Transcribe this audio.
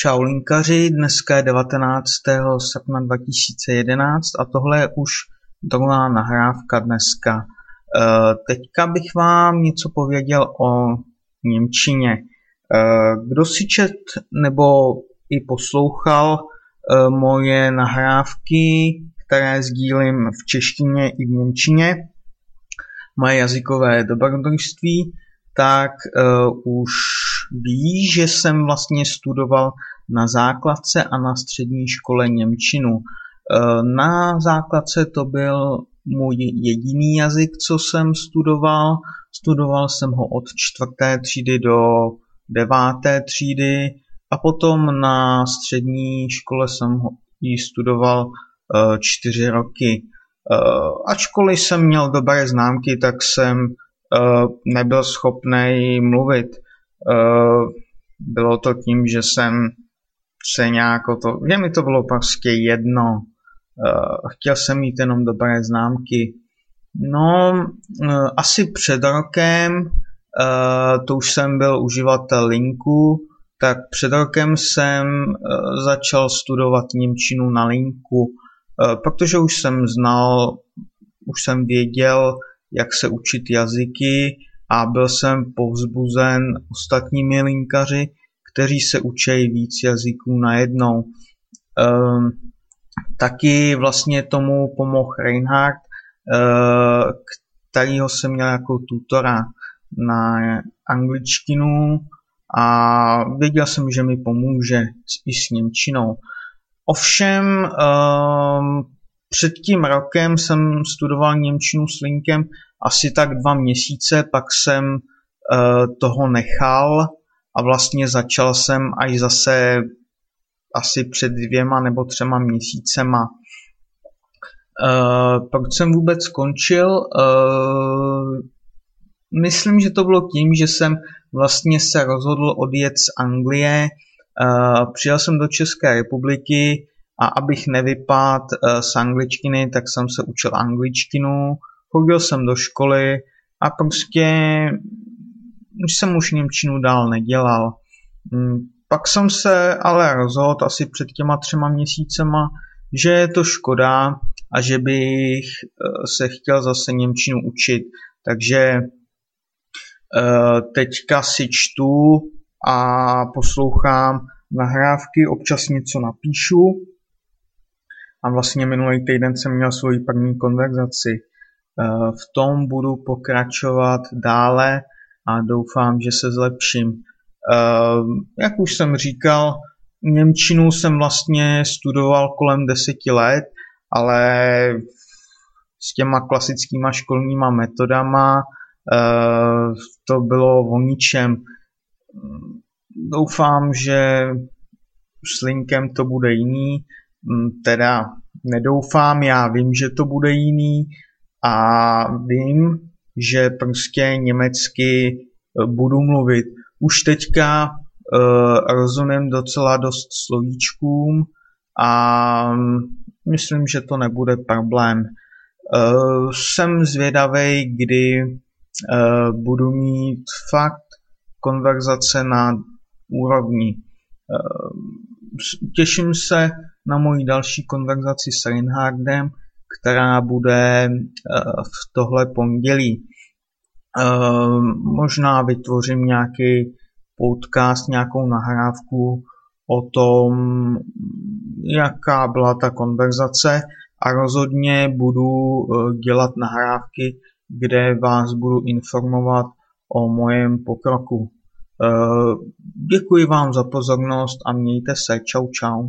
Čau linkaři, dneska je 19. srpna 2011 a tohle je už druhá nahrávka dneska. Eh, teďka bych vám něco pověděl o Němčině. Eh, kdo si čet nebo i poslouchal eh, moje nahrávky, které sdílím v češtině i v Němčině, moje jazykové dobrodružství, tak už ví, že jsem vlastně studoval na základce a na střední škole Němčinu. E, na základce to byl můj jediný jazyk, co jsem studoval. Studoval jsem ho od čtvrté třídy do deváté třídy a potom na střední škole jsem ho ji studoval e, čtyři roky. Ačkoliv jsem měl dobré známky, tak jsem nebyl schopný mluvit. Bylo to tím, že jsem se nějak to, že mi to bylo prostě jedno. Chtěl jsem mít jenom dobré známky. No, asi před rokem, to už jsem byl uživatel linku, tak před rokem jsem začal studovat Němčinu na linku, protože už jsem znal, už jsem věděl, jak se učit jazyky a byl jsem povzbuzen ostatními linkaři, kteří se učí víc jazyků najednou. Um, taky vlastně tomu pomohl Reinhardt, uh, kterýho jsem měl jako tutora na angličtinu a věděl jsem, že mi pomůže i s Němčinou. Ovšem um, před tím rokem jsem studoval Němčinu s Linkem asi tak dva měsíce, pak jsem uh, toho nechal a vlastně začal jsem až zase asi před dvěma nebo třema měsícema. Uh, proč jsem vůbec skončil? Uh, myslím, že to bylo tím, že jsem vlastně se rozhodl odjet z Anglie. Přijel jsem do České republiky a abych nevypadl uh, z angličtiny, tak jsem se učil angličtinu, chodil jsem do školy a prostě už jsem už Němčinu dál nedělal. Mm, pak jsem se ale rozhodl asi před těma třema měsícema, že je to škoda a že bych eh, se chtěl zase Němčinu učit. Takže eh, teďka si čtu a poslouchám nahrávky, občas něco napíšu. A vlastně minulý týden jsem měl svoji první konverzaci. Eh, v tom budu pokračovat dále a doufám, že se zlepším. Uh, jak už jsem říkal, Němčinu jsem vlastně studoval kolem deseti let, ale s těma klasickýma školníma metodama uh, to bylo o ničem. Doufám, že s Linkem to bude jiný, teda nedoufám, já vím, že to bude jiný a vím, že prostě německy eh, budu mluvit. Už teďka uh, rozumím docela dost slovíčkům a mm, myslím, že to nebude problém. Uh, jsem zvědavý, kdy uh, budu mít fakt konverzace na úrovni. Uh, těším se na moji další konverzaci s Reinhardem, která bude v tohle pondělí. Možná vytvořím nějaký podcast, nějakou nahrávku o tom, jaká byla ta konverzace a rozhodně budu e, dělat nahrávky, kde vás budu informovat o mojem pokroku. Děkuji vám za pozornost a mějte se. Čau čau.